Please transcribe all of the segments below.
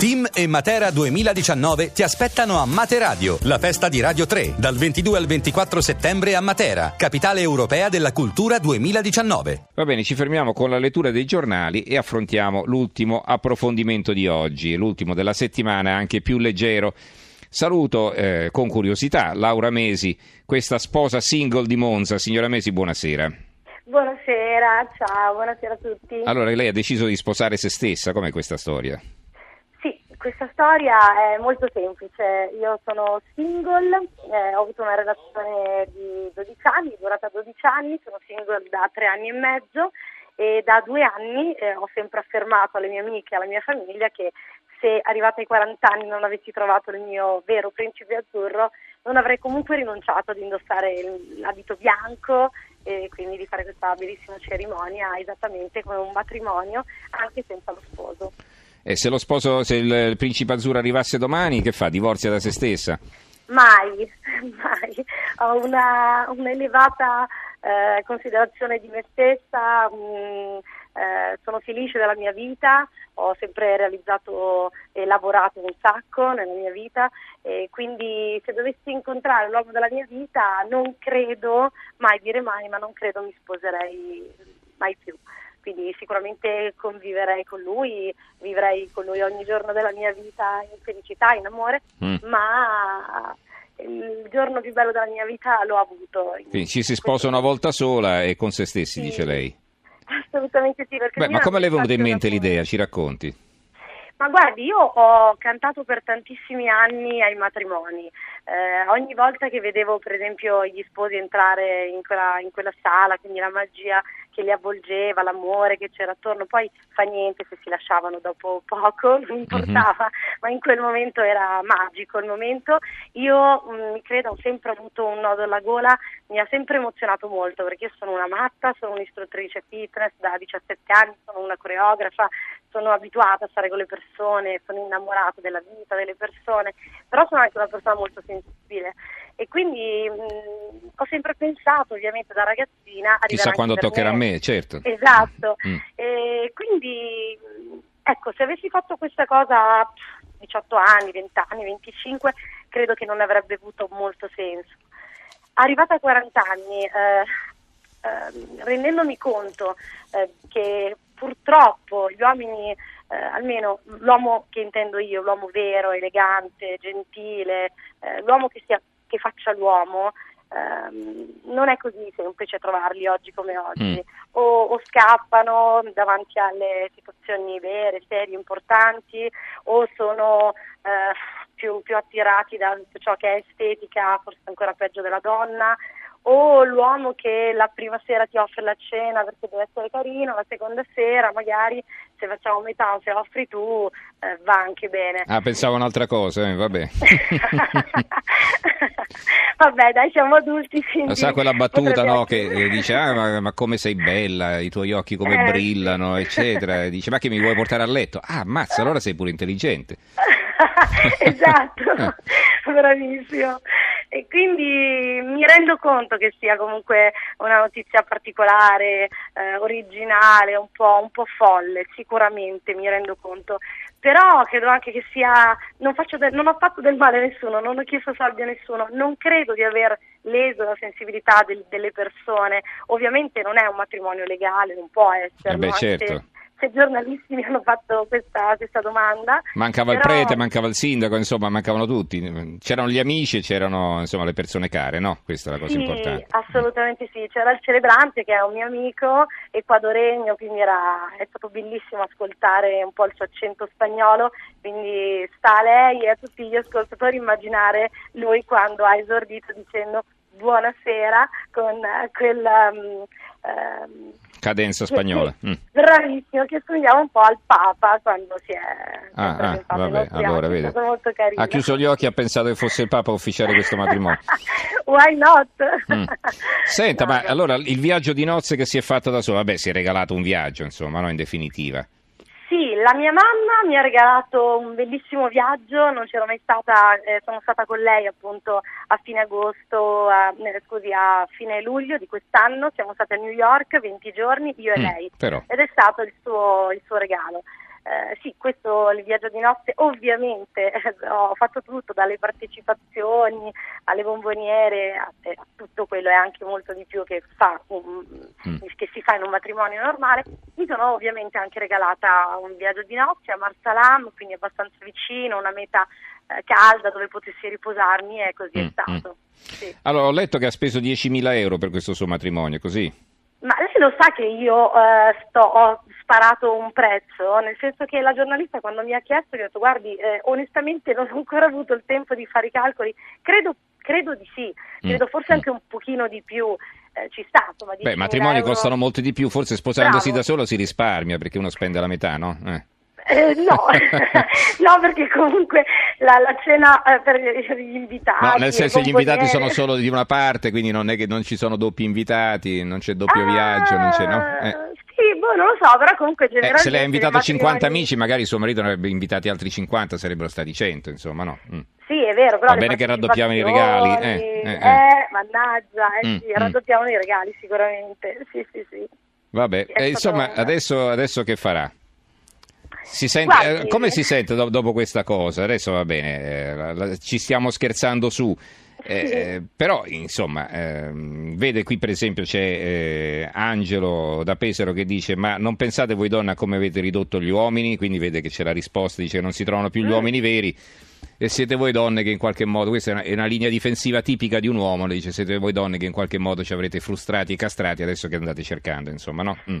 Team e Matera 2019 ti aspettano a Materadio, la festa di Radio 3, dal 22 al 24 settembre a Matera, capitale europea della cultura 2019. Va bene, ci fermiamo con la lettura dei giornali e affrontiamo l'ultimo approfondimento di oggi, l'ultimo della settimana, anche più leggero. Saluto eh, con curiosità Laura Mesi, questa sposa single di Monza. Signora Mesi, buonasera. Buonasera, ciao, buonasera a tutti. Allora, lei ha deciso di sposare se stessa, com'è questa storia? Questa storia è molto semplice, io sono single, eh, ho avuto una relazione di 12 anni, durata 12 anni, sono single da 3 anni e mezzo e da due anni eh, ho sempre affermato alle mie amiche e alla mia famiglia che se arrivata ai 40 anni non avessi trovato il mio vero principe azzurro non avrei comunque rinunciato ad indossare l'abito bianco e quindi di fare questa bellissima cerimonia esattamente come un matrimonio anche senza lo sposo. E se lo sposo, se il principe azzurro arrivasse domani, che fa? Divorzia da se stessa? Mai, mai. Ho una, un'elevata eh, considerazione di me stessa, mh, mm, eh, sono felice della mia vita, ho sempre realizzato e lavorato un sacco nella mia vita e quindi se dovessi incontrare l'uomo della mia vita non credo, mai dire mai, ma non credo mi sposerei mai più quindi sicuramente conviverei con lui, vivrei con lui ogni giorno della mia vita in felicità, in amore, mm. ma il giorno più bello della mia vita l'ho avuto. Quindi ci si sposa una volta sola e con se stessi, sì. dice lei? Assolutamente sì. Beh, ma come le è venuta in mente l'idea? Ci racconti? Ma guardi, io ho cantato per tantissimi anni ai matrimoni. Eh, ogni volta che vedevo, per esempio, gli sposi entrare in quella, in quella sala, quindi la magia che li avvolgeva, l'amore che c'era attorno, poi fa niente se si lasciavano dopo poco, non importava, mm-hmm. ma in quel momento era magico il momento. Io mm, mi credo ho sempre avuto un nodo alla gola, mi ha sempre emozionato molto perché io sono una matta, sono un'istruttrice fitness da 17 anni, sono una coreografa, sono abituata a stare con le persone, sono innamorata della vita, delle persone, però sono anche una persona molto sensibile e quindi mh, ho sempre pensato ovviamente da ragazzina chissà quando toccherà me. a me certo esatto mm. e quindi ecco se avessi fatto questa cosa a 18 anni 20 anni 25 credo che non avrebbe avuto molto senso arrivata a 40 anni eh, eh, rendendomi conto eh, che purtroppo gli uomini eh, almeno l'uomo che intendo io, l'uomo vero, elegante, gentile, eh, l'uomo che sia che faccia l'uomo, ehm, non è così semplice trovarli oggi come oggi. Mm. O, o, scappano davanti alle situazioni vere, serie, importanti, o sono eh, più, più attirati da ciò che è estetica, forse ancora peggio della donna o l'uomo che la prima sera ti offre la cena perché deve essere carino, la seconda sera magari se facciamo metà o se offri tu eh, va anche bene. Ah, pensavo un'altra cosa, eh, vabbè. vabbè, dai, siamo adulti. Quindi Sa quella battuta no, che eh, dice, ah, ma, ma, come sei bella, i tuoi occhi come eh, brillano, eccetera. E dice, ma che mi vuoi portare a letto? Ah, mazza, allora sei pure intelligente. esatto, bravissimo e quindi mi rendo conto che sia comunque una notizia particolare, eh, originale, un po', un po', folle, sicuramente mi rendo conto, però credo anche che sia, non, de- non, ho fatto del male a nessuno, non ho chiesto soldi a nessuno, non credo di aver leso la sensibilità del- delle persone, ovviamente non è un matrimonio legale, non può essere. Eh beh, certo se giornalisti mi hanno fatto questa, questa domanda. Mancava però... il prete, mancava il sindaco, insomma, mancavano tutti. C'erano gli amici c'erano insomma, le persone care, no? Questa è la cosa sì, importante. Assolutamente sì. C'era il celebrante che è un mio amico equadoregno, quindi era, è stato bellissimo ascoltare un po' il suo accento spagnolo. Quindi sta a lei e a tutti gli ascoltatori immaginare lui quando ha esordito dicendo buonasera con quel. Um, um, Cadenza spagnola. Mm. Bravissimo, che somigliava un po' al Papa quando si è ah, ah, vabbè, allora, vede. Ha chiuso gli occhi e ha pensato che fosse il Papa a ufficiare questo matrimonio. Why not? Mm. Senta, no, ma no. allora il viaggio di nozze che si è fatto da sola, vabbè, si è regalato un viaggio, insomma, no, in definitiva. Sì, la mia mamma mi ha regalato un bellissimo viaggio, non c'ero mai stata, eh, sono stata con lei appunto a fine agosto, a, eh, scusi, a fine luglio di quest'anno, siamo state a New York 20 giorni, io e mm, lei, però. ed è stato il suo, il suo regalo. Eh, sì, questo il viaggio di nozze ovviamente eh, ho fatto tutto, dalle partecipazioni alle bomboniere a, eh, a, tutto quello e anche molto di più che, fa un, mm. che si fa in un matrimonio normale. Mi sono ovviamente anche regalata un viaggio di nozze a Marsalam, quindi abbastanza vicino, una meta eh, calda dove potessi riposarmi e così mm, è stato. Mm. Sì. Allora, ho letto che ha speso 10.000 euro per questo suo matrimonio, così? Ma lei lo sa che io eh, sto, ho sparato un prezzo, nel senso che la giornalista quando mi ha chiesto gli ho detto guardi, eh, onestamente non ho ancora avuto il tempo di fare i calcoli, credo, credo di sì, credo mm. forse anche un pochino di più. Eh, ci sta, insomma, Beh, matrimoni euro... costano molti di più, forse sposandosi Bravo. da solo si risparmia perché uno spende la metà, no? Eh. Eh, no. no, perché comunque la, la cena eh, per gli invitati. No, nel senso gli invitati sono solo di una parte, quindi non è che non ci sono doppi invitati, non c'è doppio ah, viaggio, non c'è, no? Eh. Sì, boh, non lo so, però comunque generalmente... Eh, se lei ha invitato matrimoni... 50 amici, magari suo marito ne avrebbe invitati altri 50, sarebbero stati 100, insomma, no? Mm. Sì, è vero, però... Va bene che raddoppiavano i regali. Eh, eh, eh. mannaggia, mm, sì, mm. i regali sicuramente, sì, sì, sì. Vabbè, insomma, adesso, adesso che farà? Si sente, Guardi, eh, come si sente do- dopo questa cosa? Adesso va bene, eh, la, ci stiamo scherzando su. Eh, eh però insomma ehm, vede qui per esempio c'è eh, Angelo da Pesaro che dice ma non pensate voi donna come avete ridotto gli uomini quindi vede che c'è la risposta dice che non si trovano più gli mm. uomini veri e siete voi donne che in qualche modo questa è una, è una linea difensiva tipica di un uomo dice siete voi donne che in qualche modo ci avrete frustrati e castrati adesso che andate cercando insomma no? Mm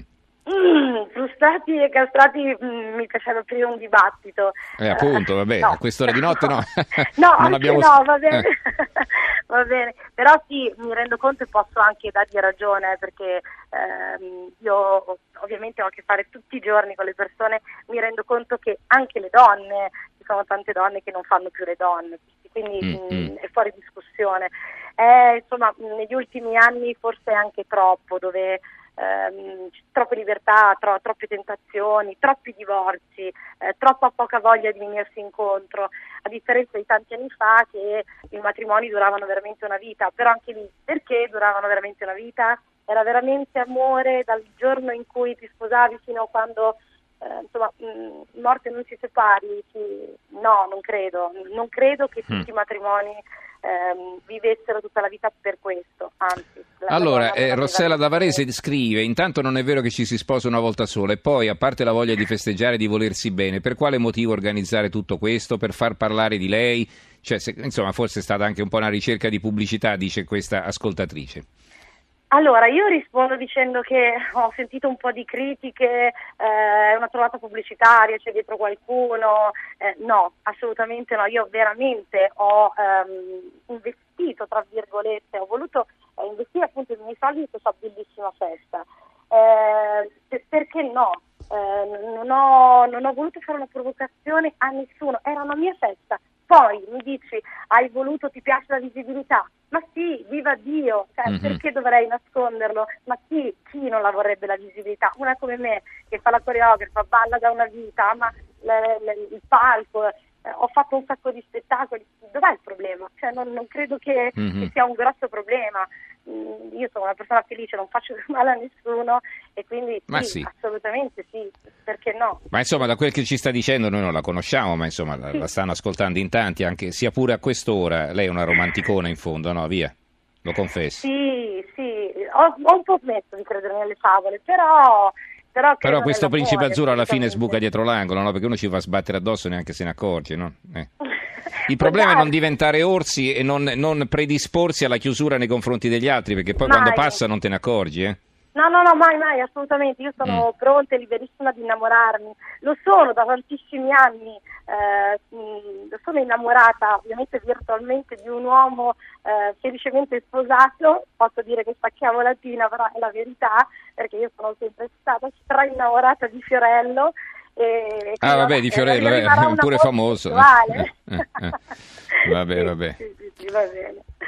frustrati e castrati mh, mm, mi faceva aprire un dibattito. Eh, appunto, vabbè, no. a quest'ora di notte no. no, non abbiamo... no, va bene. Eh. va bene, però sì, mi rendo conto e posso anche dargli ragione perché ehm, io ovviamente ho a che fare tutti i giorni con le persone, mi rendo conto che anche le donne, ci sono tante donne che non fanno più le donne, quindi mm, mh, mm. è fuori discussione. Eh, insomma, negli ultimi anni forse anche troppo, dove ehm, troppe libertà, tro- troppe tentazioni, troppi divorzi, eh, troppa poca voglia di venirsi incontro, a differenza di tanti anni fa che i matrimoni duravano veramente una vita, però anche lì perché duravano veramente una vita? Era veramente amore dal giorno in cui ti sposavi fino a quando insomma, mh, morte non si separi, sì, no, non credo, non credo che mm. tutti mm. i matrimoni ehm, vivessero tutta la vita per questo, anzi. Allora, eh, Rossella Davarese scrive, intanto non è vero che ci si sposa una volta sola e poi, a parte la voglia di festeggiare e di volersi bene, per quale motivo organizzare tutto questo? Per far parlare di lei? Cioè, se, insomma, forse è stata anche un po' una ricerca di pubblicità, dice questa ascoltatrice. Allora, io rispondo dicendo che ho sentito un po' di critiche, eh, è una trovata pubblicitaria, c'è dietro qualcuno. Eh, no, assolutamente no. Io veramente ho ehm, investito, tra virgolette, ho voluto eh, investire appunto i miei soldi in questa bellissima festa. Eh, perché no? Eh, non ho, non ho voluto fare una provocazione a nessuno, era una mia festa poi mi dici, hai voluto, ti piace la visibilità? Ma sì, viva Dio, cioè, mm-hmm. perché dovrei nasconderlo? Ma chi, chi, non la vorrebbe la visibilità? Una come me, che fa la coreografa, balla da una vita, ama le, le, il palco, eh, ho fatto un sacco di spettacoli, dov'è il problema? Cioè, non, non credo che, mm-hmm. che sia un grosso problema. Mm, io sono una persona felice, non faccio male a nessuno e quindi sì, sì. assolutamente sì, perché no? Ma insomma da quel che ci sta dicendo noi non la conosciamo, ma insomma sì. la, stanno ascoltando in tanti, anche sia pure a quest'ora, lei è una romanticona in fondo, no? Via, lo confesso. Sì, sì, ho, ho un po' smesso di credere nelle favole, però... Però, però questo principe azzurro alla fine sbuca dietro l'angolo, no? Perché uno ci fa sbattere addosso e neanche se ne accorge, no? Eh. Il problema è non diventare orsi e non, non, predisporsi alla chiusura nei confronti degli altri, perché poi mai. quando passa non te ne accorgi, eh? No, no, no, mai, mai, assolutamente. Io sono mm. pronta e liberissima di innamorarmi. Lo sono da tantissimi anni. Eh, sono innamorata, ovviamente virtualmente, di un uomo eh, felicemente sposato. Posso dire che sta chiavolatina, però è la verità, perché io sono sempre stata stra innamorata di Fiorello. E, ah, vabbè, di Fiorello, è eh, pure famoso. Eh, eh, eh, vabbè, vabbè. Sì, sì, sì, va.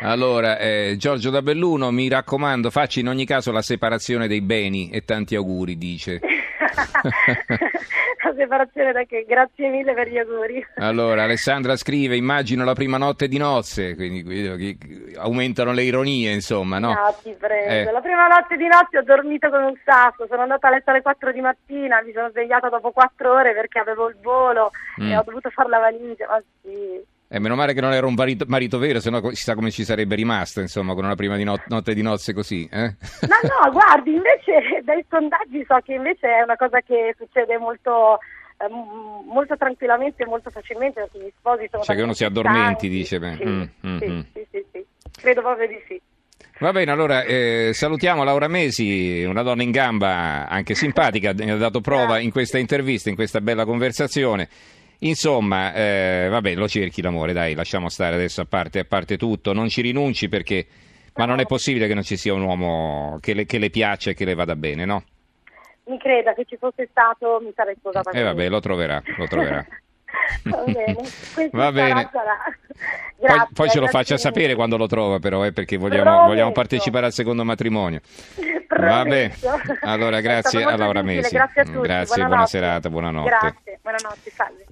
Allora, eh, Giorgio da Belluno, mi raccomando, faccia in ogni caso la separazione dei beni e tanti auguri, dice. la separazione da che grazie mille per gli auguri. Allora, Alessandra scrive, immagino la prima notte di nozze, quindi, aumentano le ironie, insomma, no? No, ti prego. Eh. La prima notte di nozze ho dormito con un sasso, sono andata a letto alle 4 di mattina, mi sono svegliata dopo 4 ore perché avevo il volo mm. e ho dovuto fare la valigia, ma sì. Eh, meno male che non era un marito, marito vero, sennò si sa come ci sarebbe rimasto, insomma, con una prima di not- notte di nozze così. Eh? Ma no, guardi, invece dai sondaggi so che invece è una cosa che succede molto eh, molto tranquillamente e molto facilmente perché gli sposi sono cioè che uno si addormenti dice beh. Sì, mm, mm, sì, mm. sì, sì, sì, credo proprio di sì Va bene, allora eh, salutiamo Laura Mesi, una donna in gamba, anche simpatica, mi ha dato prova in questa intervista, in questa bella conversazione. Insomma, eh, vabbè, lo cerchi l'amore, dai, lasciamo stare adesso a parte, a parte tutto, non ci rinunci perché... Ma non è possibile che non ci sia un uomo che le, che le piace e che le vada bene, no? Mi creda, se ci fosse stato mi sarei sposata. Eh vabbè, lo troverà, lo troverà. Va bene. Va bene. Grazie, poi, poi, ce lo faccia sapere quando lo trova, però, eh, perché vogliamo, vogliamo, partecipare al secondo matrimonio. Va bene. Allora, grazie a Laura Mesi. Grazie a tutti. Grazie, buona serata, buonanotte. Grazie, buonanotte, salve.